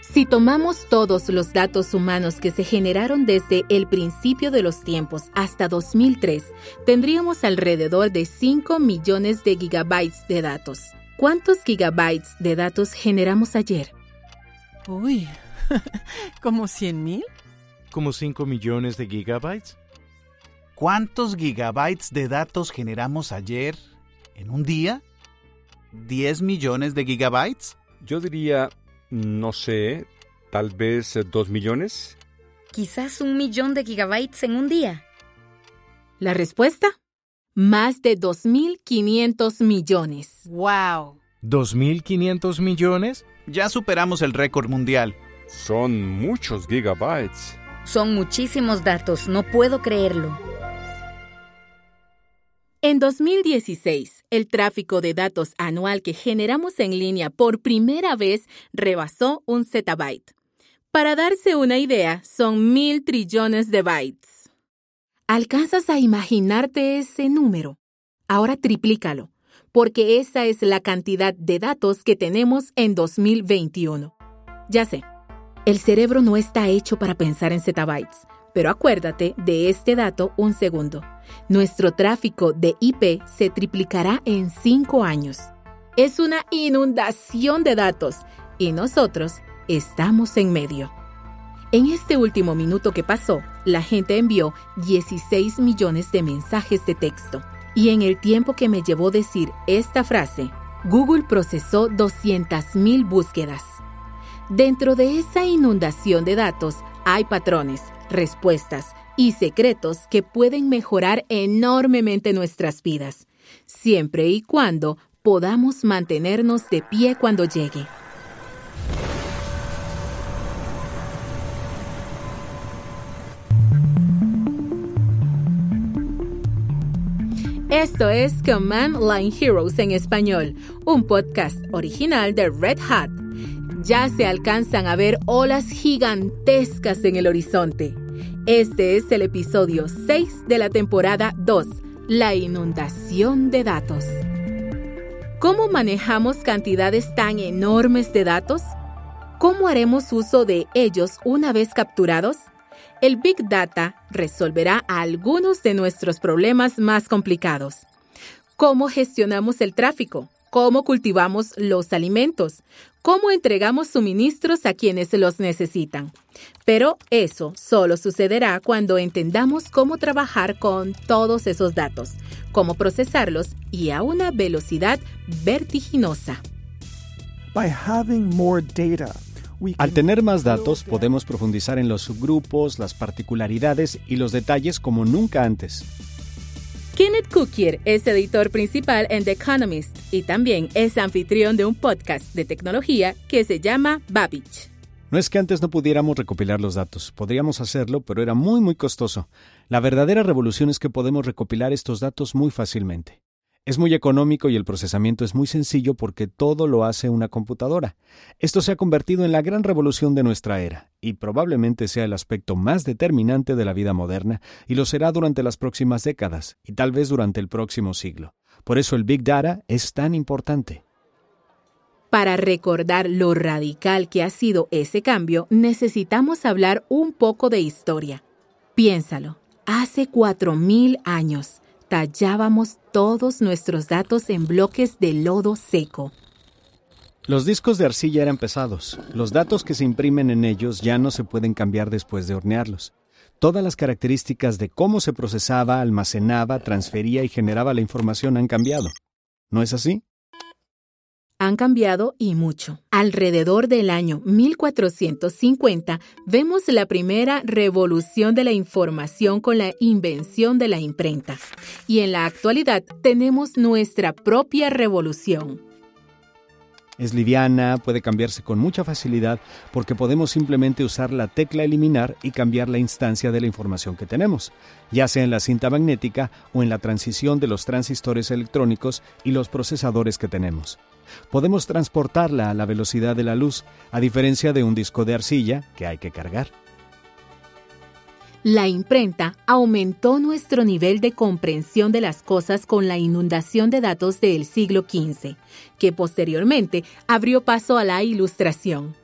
Si tomamos todos los datos humanos que se generaron desde el principio de los tiempos hasta 2003, tendríamos alrededor de 5 millones de gigabytes de datos. ¿Cuántos gigabytes de datos generamos ayer? Uy, ¿como 100 mil? ¿Como 5 millones de gigabytes? ¿Cuántos gigabytes de datos generamos ayer en un día? ¿10 millones de gigabytes? Yo diría, no sé, tal vez eh, dos millones. Quizás un millón de gigabytes en un día. La respuesta, más de 2.500 millones. ¡Wow! ¿2.500 millones? Ya superamos el récord mundial. Son muchos gigabytes. Son muchísimos datos, no puedo creerlo. En 2016, el tráfico de datos anual que generamos en línea por primera vez rebasó un zettabyte. Para darse una idea, son mil trillones de bytes. ¿Alcanzas a imaginarte ese número? Ahora triplícalo, porque esa es la cantidad de datos que tenemos en 2021. Ya sé, el cerebro no está hecho para pensar en zettabytes, pero acuérdate de este dato un segundo. Nuestro tráfico de IP se triplicará en cinco años. Es una inundación de datos y nosotros estamos en medio. En este último minuto que pasó, la gente envió 16 millones de mensajes de texto. Y en el tiempo que me llevó decir esta frase, Google procesó 200.000 búsquedas. Dentro de esa inundación de datos hay patrones, respuestas y secretos que pueden mejorar enormemente nuestras vidas, siempre y cuando podamos mantenernos de pie cuando llegue. Esto es Command Line Heroes en español, un podcast original de Red Hat. Ya se alcanzan a ver olas gigantescas en el horizonte. Este es el episodio 6 de la temporada 2, la inundación de datos. ¿Cómo manejamos cantidades tan enormes de datos? ¿Cómo haremos uso de ellos una vez capturados? El Big Data resolverá algunos de nuestros problemas más complicados. ¿Cómo gestionamos el tráfico? ¿Cómo cultivamos los alimentos? ¿Cómo entregamos suministros a quienes los necesitan? Pero eso solo sucederá cuando entendamos cómo trabajar con todos esos datos, cómo procesarlos y a una velocidad vertiginosa. By having more data, al tener más datos, podemos profundizar en los subgrupos, las particularidades y los detalles como nunca antes. Kenneth Cookier es editor principal en The Economist y también es anfitrión de un podcast de tecnología que se llama Babbage. No es que antes no pudiéramos recopilar los datos, podríamos hacerlo, pero era muy muy costoso. La verdadera revolución es que podemos recopilar estos datos muy fácilmente. Es muy económico y el procesamiento es muy sencillo porque todo lo hace una computadora. Esto se ha convertido en la gran revolución de nuestra era y probablemente sea el aspecto más determinante de la vida moderna y lo será durante las próximas décadas y tal vez durante el próximo siglo. Por eso el Big Data es tan importante. Para recordar lo radical que ha sido ese cambio, necesitamos hablar un poco de historia. Piénsalo, hace 4.000 años tallábamos todos nuestros datos en bloques de lodo seco. Los discos de arcilla eran pesados. Los datos que se imprimen en ellos ya no se pueden cambiar después de hornearlos. Todas las características de cómo se procesaba, almacenaba, transfería y generaba la información han cambiado. ¿No es así? Han cambiado y mucho. Alrededor del año 1450 vemos la primera revolución de la información con la invención de la imprenta. Y en la actualidad tenemos nuestra propia revolución. Es liviana, puede cambiarse con mucha facilidad porque podemos simplemente usar la tecla eliminar y cambiar la instancia de la información que tenemos, ya sea en la cinta magnética o en la transición de los transistores electrónicos y los procesadores que tenemos podemos transportarla a la velocidad de la luz, a diferencia de un disco de arcilla que hay que cargar. La imprenta aumentó nuestro nivel de comprensión de las cosas con la inundación de datos del siglo XV, que posteriormente abrió paso a la ilustración.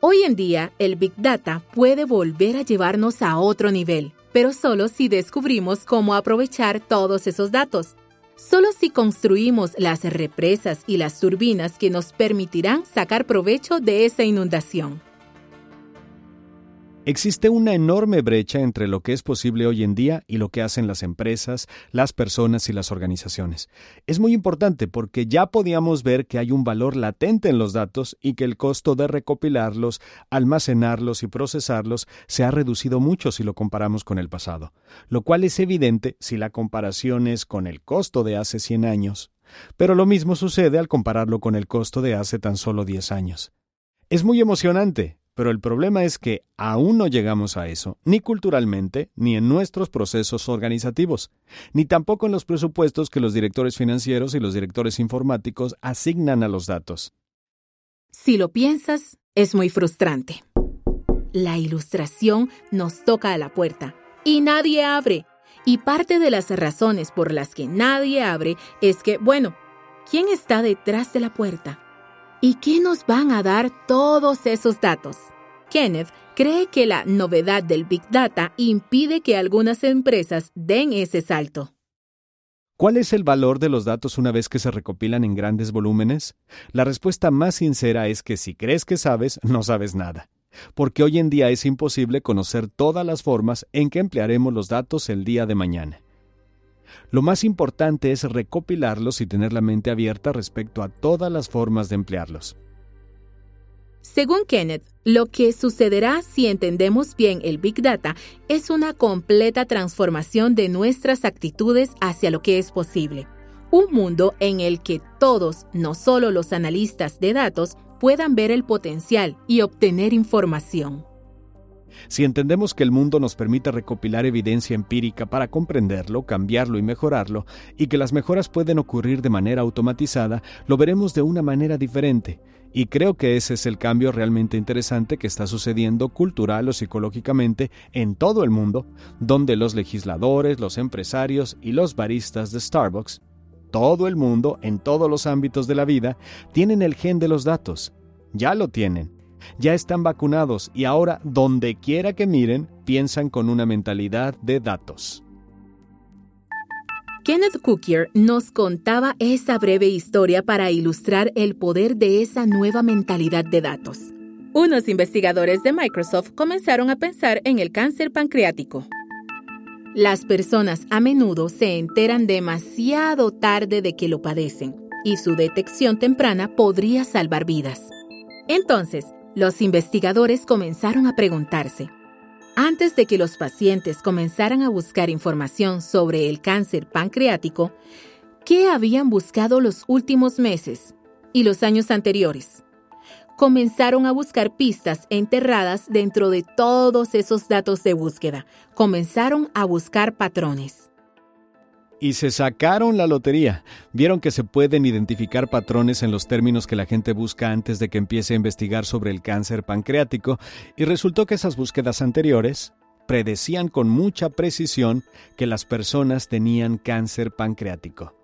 Hoy en día, el Big Data puede volver a llevarnos a otro nivel, pero solo si descubrimos cómo aprovechar todos esos datos. Solo si construimos las represas y las turbinas que nos permitirán sacar provecho de esa inundación. Existe una enorme brecha entre lo que es posible hoy en día y lo que hacen las empresas, las personas y las organizaciones. Es muy importante porque ya podíamos ver que hay un valor latente en los datos y que el costo de recopilarlos, almacenarlos y procesarlos se ha reducido mucho si lo comparamos con el pasado, lo cual es evidente si la comparación es con el costo de hace 100 años. Pero lo mismo sucede al compararlo con el costo de hace tan solo 10 años. Es muy emocionante, pero el problema es que aún no llegamos a eso, ni culturalmente, ni en nuestros procesos organizativos, ni tampoco en los presupuestos que los directores financieros y los directores informáticos asignan a los datos. Si lo piensas, es muy frustrante. La ilustración nos toca a la puerta y nadie abre. Y parte de las razones por las que nadie abre es que, bueno, ¿quién está detrás de la puerta? ¿Y qué nos van a dar todos esos datos? Kenneth cree que la novedad del Big Data impide que algunas empresas den ese salto. ¿Cuál es el valor de los datos una vez que se recopilan en grandes volúmenes? La respuesta más sincera es que si crees que sabes, no sabes nada, porque hoy en día es imposible conocer todas las formas en que emplearemos los datos el día de mañana. Lo más importante es recopilarlos y tener la mente abierta respecto a todas las formas de emplearlos. Según Kenneth, lo que sucederá si entendemos bien el Big Data es una completa transformación de nuestras actitudes hacia lo que es posible. Un mundo en el que todos, no solo los analistas de datos, puedan ver el potencial y obtener información. Si entendemos que el mundo nos permite recopilar evidencia empírica para comprenderlo, cambiarlo y mejorarlo, y que las mejoras pueden ocurrir de manera automatizada, lo veremos de una manera diferente. Y creo que ese es el cambio realmente interesante que está sucediendo cultural o psicológicamente en todo el mundo, donde los legisladores, los empresarios y los baristas de Starbucks, todo el mundo, en todos los ámbitos de la vida, tienen el gen de los datos. Ya lo tienen ya están vacunados y ahora, donde quiera que miren, piensan con una mentalidad de datos. Kenneth Cookier nos contaba esa breve historia para ilustrar el poder de esa nueva mentalidad de datos. Unos investigadores de Microsoft comenzaron a pensar en el cáncer pancreático. Las personas a menudo se enteran demasiado tarde de que lo padecen y su detección temprana podría salvar vidas. Entonces, los investigadores comenzaron a preguntarse, antes de que los pacientes comenzaran a buscar información sobre el cáncer pancreático, ¿qué habían buscado los últimos meses y los años anteriores? Comenzaron a buscar pistas enterradas dentro de todos esos datos de búsqueda. Comenzaron a buscar patrones y se sacaron la lotería. Vieron que se pueden identificar patrones en los términos que la gente busca antes de que empiece a investigar sobre el cáncer pancreático y resultó que esas búsquedas anteriores predecían con mucha precisión que las personas tenían cáncer pancreático.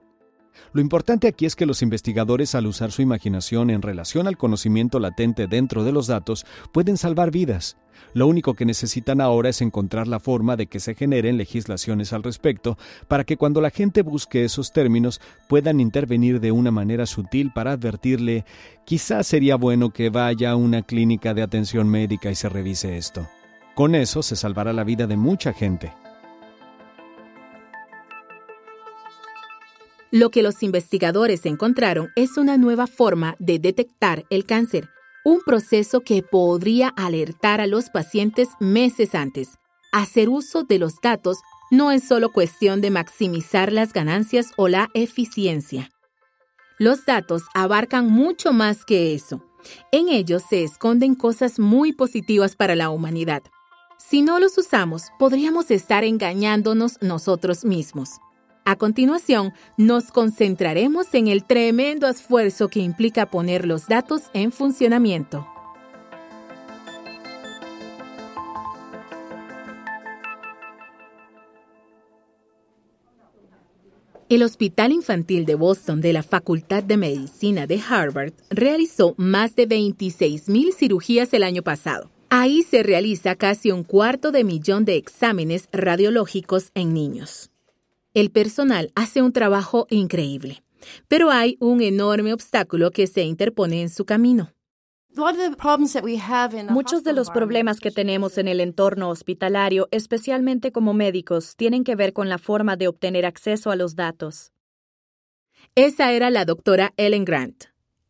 Lo importante aquí es que los investigadores, al usar su imaginación en relación al conocimiento latente dentro de los datos, pueden salvar vidas. Lo único que necesitan ahora es encontrar la forma de que se generen legislaciones al respecto, para que cuando la gente busque esos términos puedan intervenir de una manera sutil para advertirle, quizás sería bueno que vaya a una clínica de atención médica y se revise esto. Con eso se salvará la vida de mucha gente. Lo que los investigadores encontraron es una nueva forma de detectar el cáncer, un proceso que podría alertar a los pacientes meses antes. Hacer uso de los datos no es solo cuestión de maximizar las ganancias o la eficiencia. Los datos abarcan mucho más que eso. En ellos se esconden cosas muy positivas para la humanidad. Si no los usamos, podríamos estar engañándonos nosotros mismos. A continuación, nos concentraremos en el tremendo esfuerzo que implica poner los datos en funcionamiento. El Hospital Infantil de Boston de la Facultad de Medicina de Harvard realizó más de 26.000 cirugías el año pasado. Ahí se realiza casi un cuarto de millón de exámenes radiológicos en niños. El personal hace un trabajo increíble, pero hay un enorme obstáculo que se interpone en su camino. Muchos de los problemas que tenemos en el entorno hospitalario, especialmente como médicos, tienen que ver con la forma de obtener acceso a los datos. Esa era la doctora Ellen Grant.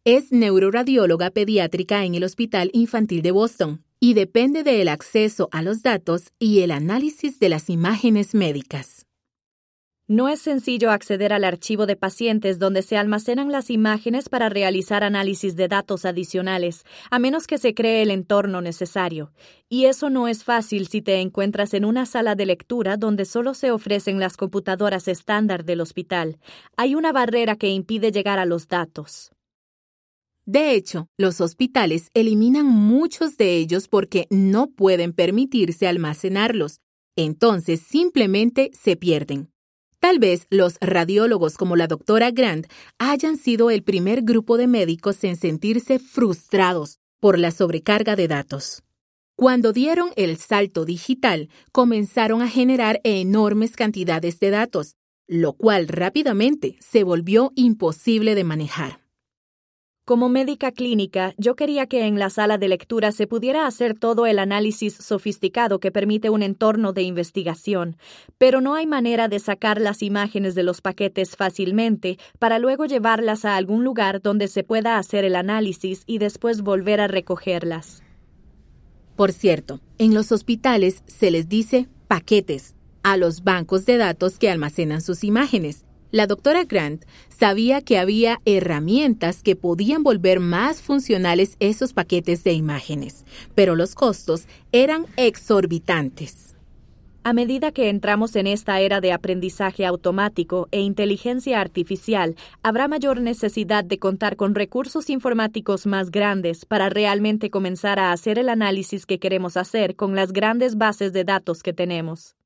Es neuroradióloga pediátrica en el Hospital Infantil de Boston y depende del acceso a los datos y el análisis de las imágenes médicas. No es sencillo acceder al archivo de pacientes donde se almacenan las imágenes para realizar análisis de datos adicionales, a menos que se cree el entorno necesario. Y eso no es fácil si te encuentras en una sala de lectura donde solo se ofrecen las computadoras estándar del hospital. Hay una barrera que impide llegar a los datos. De hecho, los hospitales eliminan muchos de ellos porque no pueden permitirse almacenarlos. Entonces simplemente se pierden. Tal vez los radiólogos como la doctora Grant hayan sido el primer grupo de médicos en sentirse frustrados por la sobrecarga de datos. Cuando dieron el salto digital, comenzaron a generar enormes cantidades de datos, lo cual rápidamente se volvió imposible de manejar. Como médica clínica, yo quería que en la sala de lectura se pudiera hacer todo el análisis sofisticado que permite un entorno de investigación, pero no hay manera de sacar las imágenes de los paquetes fácilmente para luego llevarlas a algún lugar donde se pueda hacer el análisis y después volver a recogerlas. Por cierto, en los hospitales se les dice paquetes a los bancos de datos que almacenan sus imágenes la doctora Grant sabía que había herramientas que podían volver más funcionales esos paquetes de imágenes, pero los costos eran exorbitantes. A medida que entramos en esta era de aprendizaje automático e inteligencia artificial, habrá mayor necesidad de contar con recursos informáticos más grandes para realmente comenzar a hacer el análisis que queremos hacer con las grandes bases de datos que tenemos.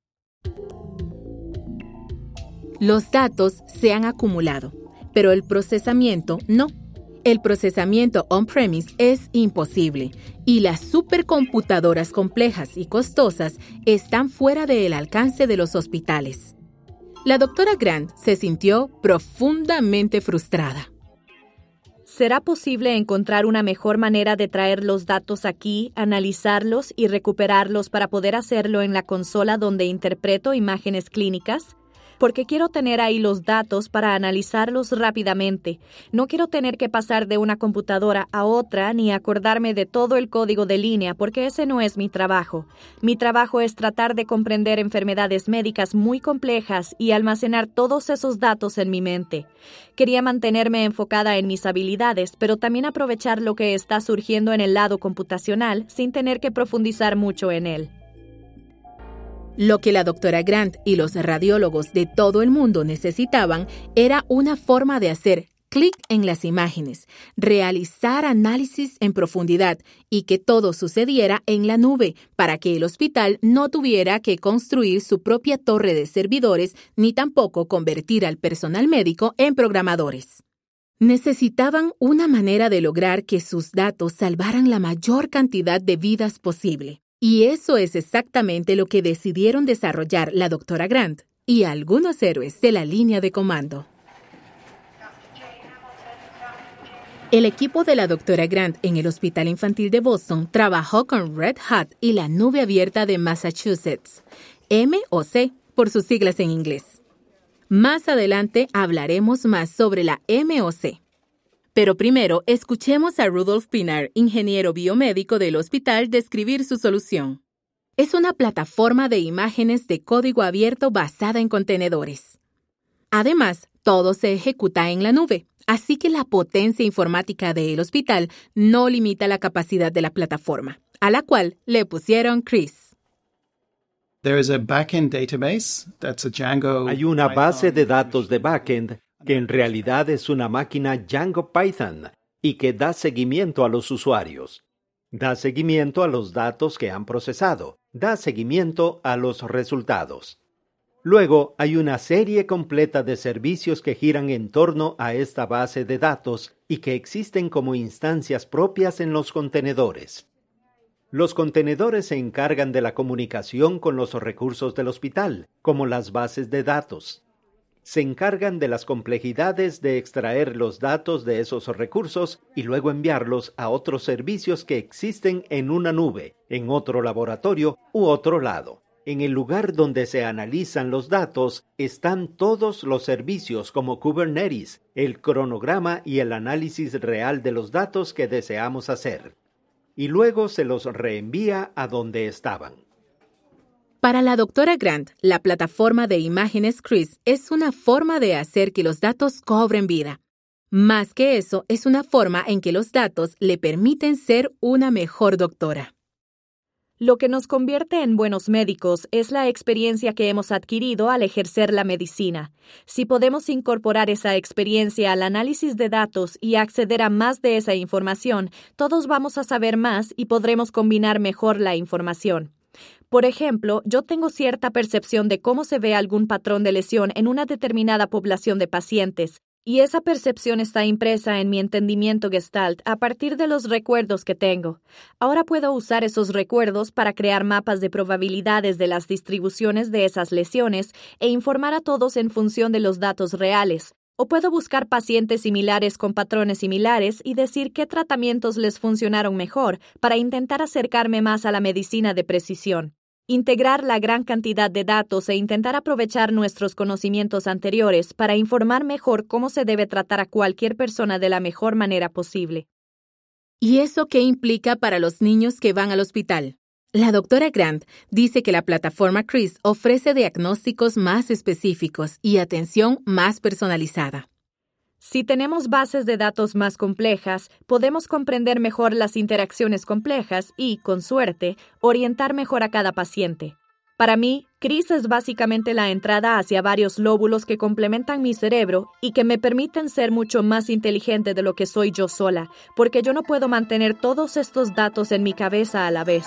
Los datos se han acumulado, pero el procesamiento no. El procesamiento on-premise es imposible y las supercomputadoras complejas y costosas están fuera del alcance de los hospitales. La doctora Grant se sintió profundamente frustrada. ¿Será posible encontrar una mejor manera de traer los datos aquí, analizarlos y recuperarlos para poder hacerlo en la consola donde interpreto imágenes clínicas? Porque quiero tener ahí los datos para analizarlos rápidamente. No quiero tener que pasar de una computadora a otra ni acordarme de todo el código de línea, porque ese no es mi trabajo. Mi trabajo es tratar de comprender enfermedades médicas muy complejas y almacenar todos esos datos en mi mente. Quería mantenerme enfocada en mis habilidades, pero también aprovechar lo que está surgiendo en el lado computacional sin tener que profundizar mucho en él. Lo que la doctora Grant y los radiólogos de todo el mundo necesitaban era una forma de hacer clic en las imágenes, realizar análisis en profundidad y que todo sucediera en la nube para que el hospital no tuviera que construir su propia torre de servidores ni tampoco convertir al personal médico en programadores. Necesitaban una manera de lograr que sus datos salvaran la mayor cantidad de vidas posible. Y eso es exactamente lo que decidieron desarrollar la doctora Grant y algunos héroes de la línea de comando. El equipo de la doctora Grant en el Hospital Infantil de Boston trabajó con Red Hat y la nube abierta de Massachusetts, MOC por sus siglas en inglés. Más adelante hablaremos más sobre la MOC. Pero primero, escuchemos a Rudolf Pinar, ingeniero biomédico del hospital, describir su solución. Es una plataforma de imágenes de código abierto basada en contenedores. Además, todo se ejecuta en la nube, así que la potencia informática del hospital no limita la capacidad de la plataforma, a la cual le pusieron Chris. Hay una base de datos de backend que en realidad es una máquina Django Python y que da seguimiento a los usuarios. Da seguimiento a los datos que han procesado. Da seguimiento a los resultados. Luego hay una serie completa de servicios que giran en torno a esta base de datos y que existen como instancias propias en los contenedores. Los contenedores se encargan de la comunicación con los recursos del hospital, como las bases de datos. Se encargan de las complejidades de extraer los datos de esos recursos y luego enviarlos a otros servicios que existen en una nube, en otro laboratorio u otro lado. En el lugar donde se analizan los datos están todos los servicios como Kubernetes, el cronograma y el análisis real de los datos que deseamos hacer. Y luego se los reenvía a donde estaban. Para la doctora Grant, la plataforma de imágenes CRIS es una forma de hacer que los datos cobren vida. Más que eso, es una forma en que los datos le permiten ser una mejor doctora. Lo que nos convierte en buenos médicos es la experiencia que hemos adquirido al ejercer la medicina. Si podemos incorporar esa experiencia al análisis de datos y acceder a más de esa información, todos vamos a saber más y podremos combinar mejor la información. Por ejemplo, yo tengo cierta percepción de cómo se ve algún patrón de lesión en una determinada población de pacientes, y esa percepción está impresa en mi entendimiento gestalt a partir de los recuerdos que tengo. Ahora puedo usar esos recuerdos para crear mapas de probabilidades de las distribuciones de esas lesiones e informar a todos en función de los datos reales. O puedo buscar pacientes similares con patrones similares y decir qué tratamientos les funcionaron mejor para intentar acercarme más a la medicina de precisión. Integrar la gran cantidad de datos e intentar aprovechar nuestros conocimientos anteriores para informar mejor cómo se debe tratar a cualquier persona de la mejor manera posible. ¿Y eso qué implica para los niños que van al hospital? La doctora Grant dice que la plataforma CRIS ofrece diagnósticos más específicos y atención más personalizada. Si tenemos bases de datos más complejas, podemos comprender mejor las interacciones complejas y, con suerte, orientar mejor a cada paciente. Para mí, CRIS es básicamente la entrada hacia varios lóbulos que complementan mi cerebro y que me permiten ser mucho más inteligente de lo que soy yo sola, porque yo no puedo mantener todos estos datos en mi cabeza a la vez.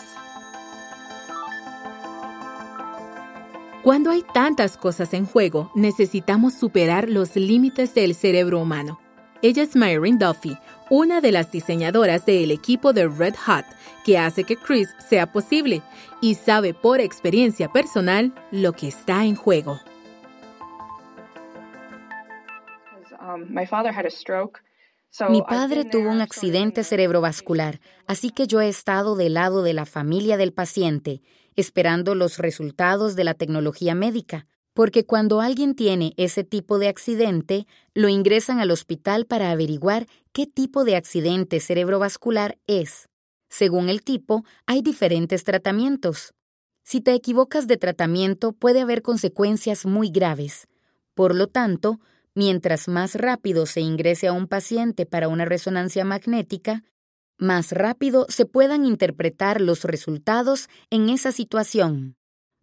Cuando hay tantas cosas en juego, necesitamos superar los límites del cerebro humano. Ella es Myron Duffy, una de las diseñadoras del equipo de Red Hat, que hace que Chris sea posible y sabe por experiencia personal lo que está en juego. Mi padre tuvo un accidente cerebrovascular, así que yo he estado del lado de la familia del paciente esperando los resultados de la tecnología médica, porque cuando alguien tiene ese tipo de accidente, lo ingresan al hospital para averiguar qué tipo de accidente cerebrovascular es. Según el tipo, hay diferentes tratamientos. Si te equivocas de tratamiento puede haber consecuencias muy graves. Por lo tanto, mientras más rápido se ingrese a un paciente para una resonancia magnética, más rápido se puedan interpretar los resultados en esa situación.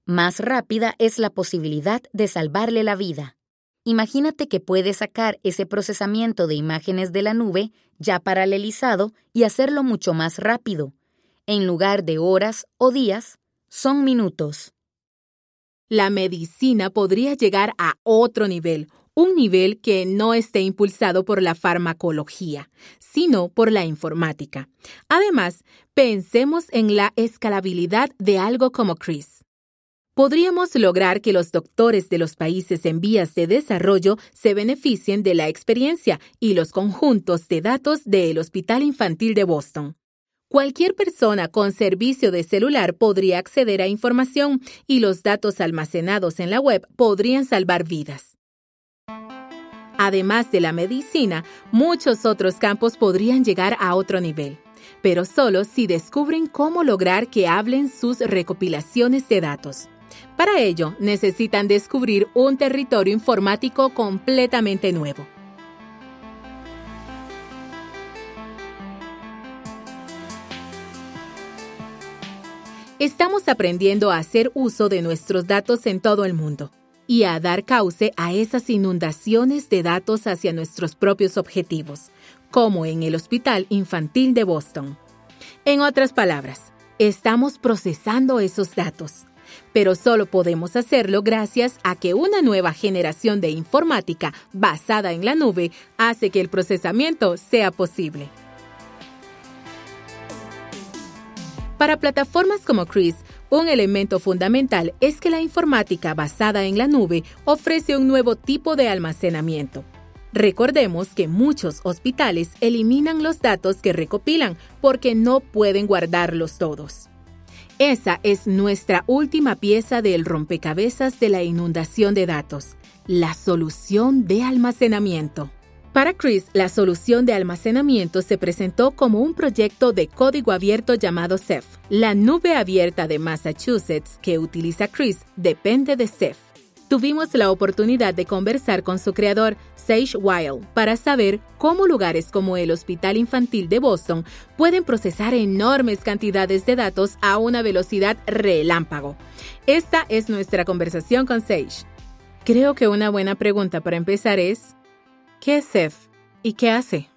Más rápida es la posibilidad de salvarle la vida. Imagínate que puedes sacar ese procesamiento de imágenes de la nube ya paralelizado y hacerlo mucho más rápido. En lugar de horas o días, son minutos. La medicina podría llegar a otro nivel, un nivel que no esté impulsado por la farmacología, sino por la informática. Además, pensemos en la escalabilidad de algo como CRIS. Podríamos lograr que los doctores de los países en vías de desarrollo se beneficien de la experiencia y los conjuntos de datos del Hospital Infantil de Boston. Cualquier persona con servicio de celular podría acceder a información y los datos almacenados en la web podrían salvar vidas. Además de la medicina, muchos otros campos podrían llegar a otro nivel, pero solo si descubren cómo lograr que hablen sus recopilaciones de datos. Para ello, necesitan descubrir un territorio informático completamente nuevo. Estamos aprendiendo a hacer uso de nuestros datos en todo el mundo y a dar cauce a esas inundaciones de datos hacia nuestros propios objetivos, como en el Hospital Infantil de Boston. En otras palabras, estamos procesando esos datos. pero solo podemos hacerlo gracias a que una nueva generación de informática basada en la nube hace que el procesamiento sea posible. Para plataformas como Chris, un elemento fundamental es que la informática basada en la nube ofrece un nuevo tipo de almacenamiento. Recordemos que muchos hospitales eliminan los datos que recopilan porque no pueden guardarlos todos. Esa es nuestra última pieza del rompecabezas de la inundación de datos, la solución de almacenamiento. Para Chris, la solución de almacenamiento se presentó como un proyecto de código abierto llamado Ceph. La nube abierta de Massachusetts que utiliza Chris depende de Ceph. Tuvimos la oportunidad de conversar con su creador, Sage Weil, para saber cómo lugares como el Hospital Infantil de Boston pueden procesar enormes cantidades de datos a una velocidad relámpago. Esta es nuestra conversación con Sage. Creo que una buena pregunta para empezar es, ¿Qué es Ceph y qué hace?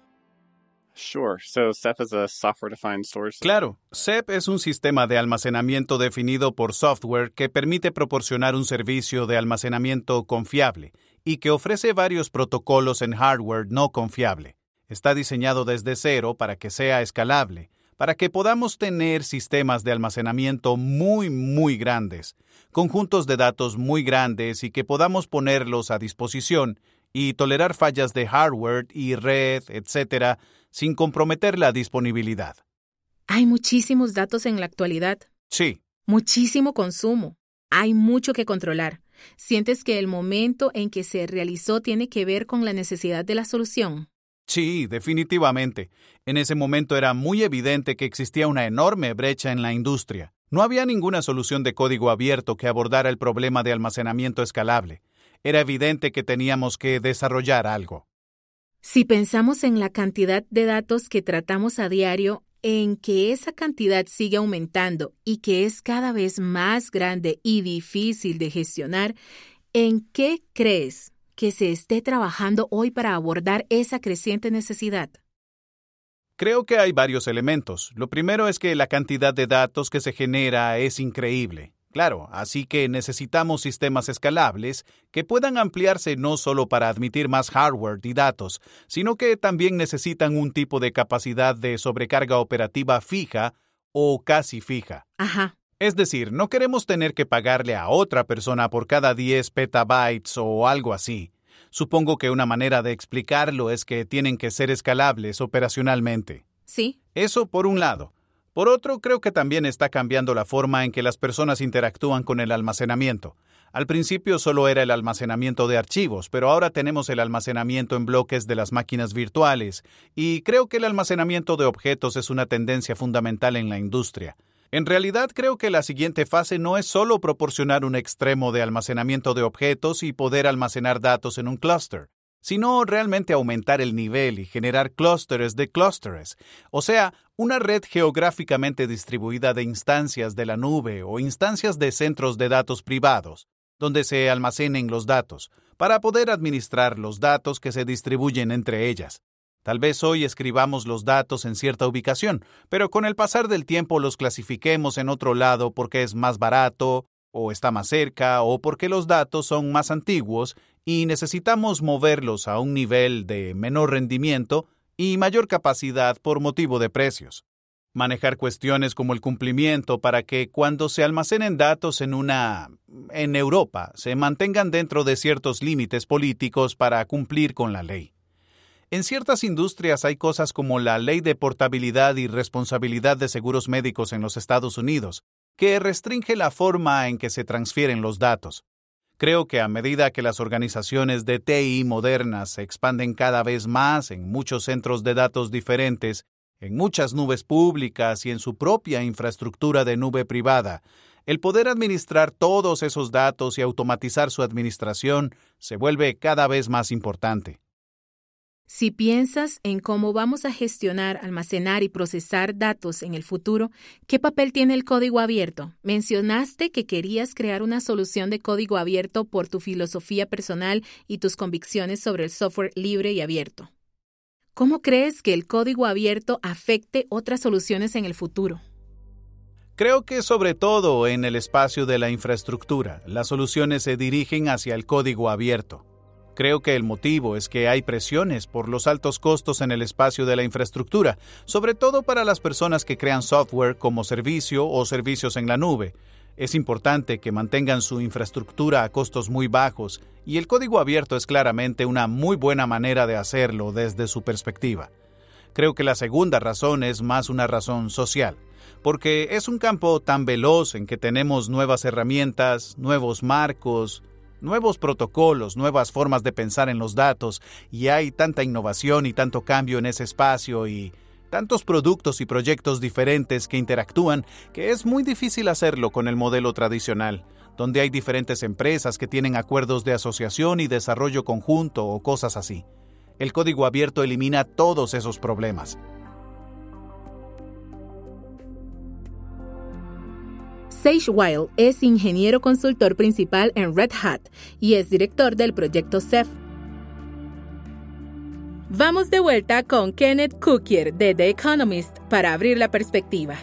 Claro, Ceph es un sistema de almacenamiento definido por software que permite proporcionar un servicio de almacenamiento confiable y que ofrece varios protocolos en hardware no confiable. Está diseñado desde cero para que sea escalable, para que podamos tener sistemas de almacenamiento muy, muy grandes, conjuntos de datos muy grandes y que podamos ponerlos a disposición y tolerar fallas de hardware y red, etc., sin comprometer la disponibilidad. Hay muchísimos datos en la actualidad. Sí. Muchísimo consumo. Hay mucho que controlar. ¿Sientes que el momento en que se realizó tiene que ver con la necesidad de la solución? Sí, definitivamente. En ese momento era muy evidente que existía una enorme brecha en la industria. No había ninguna solución de código abierto que abordara el problema de almacenamiento escalable era evidente que teníamos que desarrollar algo. Si pensamos en la cantidad de datos que tratamos a diario, en que esa cantidad sigue aumentando y que es cada vez más grande y difícil de gestionar, ¿en qué crees que se esté trabajando hoy para abordar esa creciente necesidad? Creo que hay varios elementos. Lo primero es que la cantidad de datos que se genera es increíble. Claro, así que necesitamos sistemas escalables que puedan ampliarse no solo para admitir más hardware y datos, sino que también necesitan un tipo de capacidad de sobrecarga operativa fija o casi fija. Ajá. Es decir, no queremos tener que pagarle a otra persona por cada 10 petabytes o algo así. Supongo que una manera de explicarlo es que tienen que ser escalables operacionalmente. Sí. Eso por un lado. Por otro, creo que también está cambiando la forma en que las personas interactúan con el almacenamiento. Al principio solo era el almacenamiento de archivos, pero ahora tenemos el almacenamiento en bloques de las máquinas virtuales, y creo que el almacenamiento de objetos es una tendencia fundamental en la industria. En realidad creo que la siguiente fase no es solo proporcionar un extremo de almacenamiento de objetos y poder almacenar datos en un clúster sino realmente aumentar el nivel y generar clústeres de clústeres, o sea, una red geográficamente distribuida de instancias de la nube o instancias de centros de datos privados, donde se almacenen los datos, para poder administrar los datos que se distribuyen entre ellas. Tal vez hoy escribamos los datos en cierta ubicación, pero con el pasar del tiempo los clasifiquemos en otro lado porque es más barato, o está más cerca, o porque los datos son más antiguos y necesitamos moverlos a un nivel de menor rendimiento y mayor capacidad por motivo de precios. Manejar cuestiones como el cumplimiento para que cuando se almacenen datos en una en Europa se mantengan dentro de ciertos límites políticos para cumplir con la ley. En ciertas industrias hay cosas como la ley de portabilidad y responsabilidad de seguros médicos en los Estados Unidos, que restringe la forma en que se transfieren los datos. Creo que a medida que las organizaciones de TI modernas se expanden cada vez más en muchos centros de datos diferentes, en muchas nubes públicas y en su propia infraestructura de nube privada, el poder administrar todos esos datos y automatizar su administración se vuelve cada vez más importante. Si piensas en cómo vamos a gestionar, almacenar y procesar datos en el futuro, ¿qué papel tiene el código abierto? Mencionaste que querías crear una solución de código abierto por tu filosofía personal y tus convicciones sobre el software libre y abierto. ¿Cómo crees que el código abierto afecte otras soluciones en el futuro? Creo que sobre todo en el espacio de la infraestructura, las soluciones se dirigen hacia el código abierto. Creo que el motivo es que hay presiones por los altos costos en el espacio de la infraestructura, sobre todo para las personas que crean software como servicio o servicios en la nube. Es importante que mantengan su infraestructura a costos muy bajos y el código abierto es claramente una muy buena manera de hacerlo desde su perspectiva. Creo que la segunda razón es más una razón social, porque es un campo tan veloz en que tenemos nuevas herramientas, nuevos marcos, nuevos protocolos, nuevas formas de pensar en los datos, y hay tanta innovación y tanto cambio en ese espacio y tantos productos y proyectos diferentes que interactúan que es muy difícil hacerlo con el modelo tradicional, donde hay diferentes empresas que tienen acuerdos de asociación y desarrollo conjunto o cosas así. El código abierto elimina todos esos problemas. Sage Weil es ingeniero consultor principal en Red Hat y es director del proyecto CEF. Vamos de vuelta con Kenneth Cookier de The Economist para abrir la perspectiva.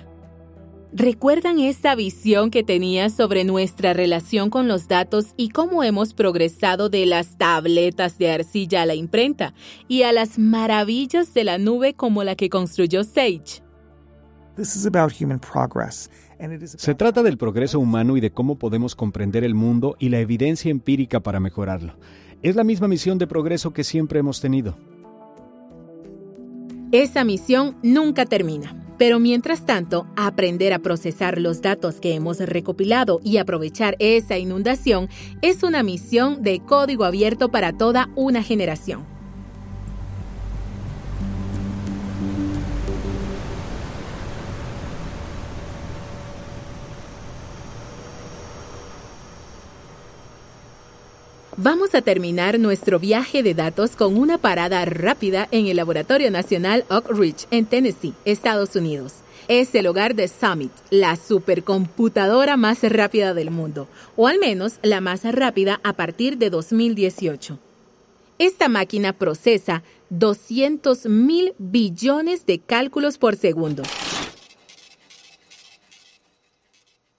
¿Recuerdan esa visión que tenía sobre nuestra relación con los datos y cómo hemos progresado de las tabletas de arcilla a la imprenta y a las maravillas de la nube como la que construyó Sage? This is about human progress se trata del progreso humano y de cómo podemos comprender el mundo y la evidencia empírica para mejorarlo. Es la misma misión de progreso que siempre hemos tenido. Esa misión nunca termina, pero mientras tanto, aprender a procesar los datos que hemos recopilado y aprovechar esa inundación es una misión de código abierto para toda una generación. Vamos a terminar nuestro viaje de datos con una parada rápida en el Laboratorio Nacional Oak Ridge, en Tennessee, Estados Unidos. Es el hogar de Summit, la supercomputadora más rápida del mundo, o al menos la más rápida a partir de 2018. Esta máquina procesa 200 mil billones de cálculos por segundo.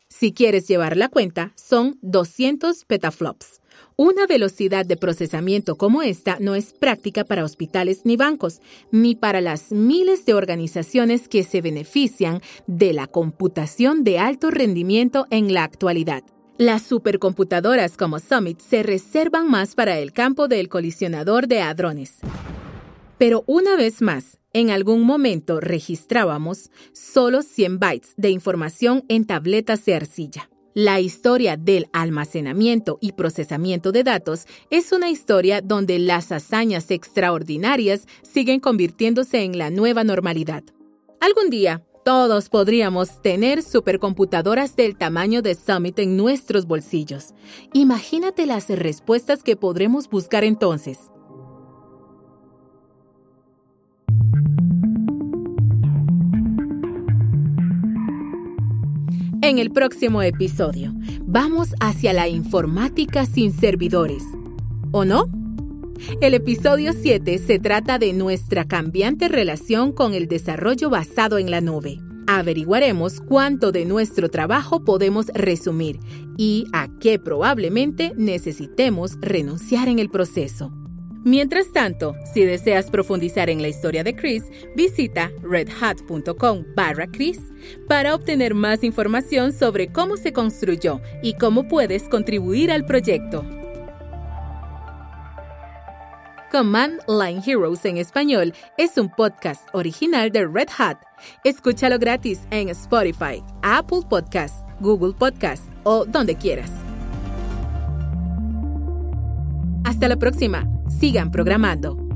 Si quieres llevar la cuenta, son 200 petaflops. Una velocidad de procesamiento como esta no es práctica para hospitales ni bancos, ni para las miles de organizaciones que se benefician de la computación de alto rendimiento en la actualidad. Las supercomputadoras como Summit se reservan más para el campo del colisionador de hadrones. Pero una vez más, en algún momento registrábamos solo 100 bytes de información en tabletas de arcilla. La historia del almacenamiento y procesamiento de datos es una historia donde las hazañas extraordinarias siguen convirtiéndose en la nueva normalidad. Algún día, todos podríamos tener supercomputadoras del tamaño de Summit en nuestros bolsillos. Imagínate las respuestas que podremos buscar entonces. En el próximo episodio, vamos hacia la informática sin servidores. ¿O no? El episodio 7 se trata de nuestra cambiante relación con el desarrollo basado en la nube. Averiguaremos cuánto de nuestro trabajo podemos resumir y a qué probablemente necesitemos renunciar en el proceso. Mientras tanto, si deseas profundizar en la historia de Chris, visita redhat.com barra Chris para obtener más información sobre cómo se construyó y cómo puedes contribuir al proyecto. Command Line Heroes en español es un podcast original de Red Hat. Escúchalo gratis en Spotify, Apple Podcasts, Google Podcasts o donde quieras. Hasta la próxima. Sigan programando.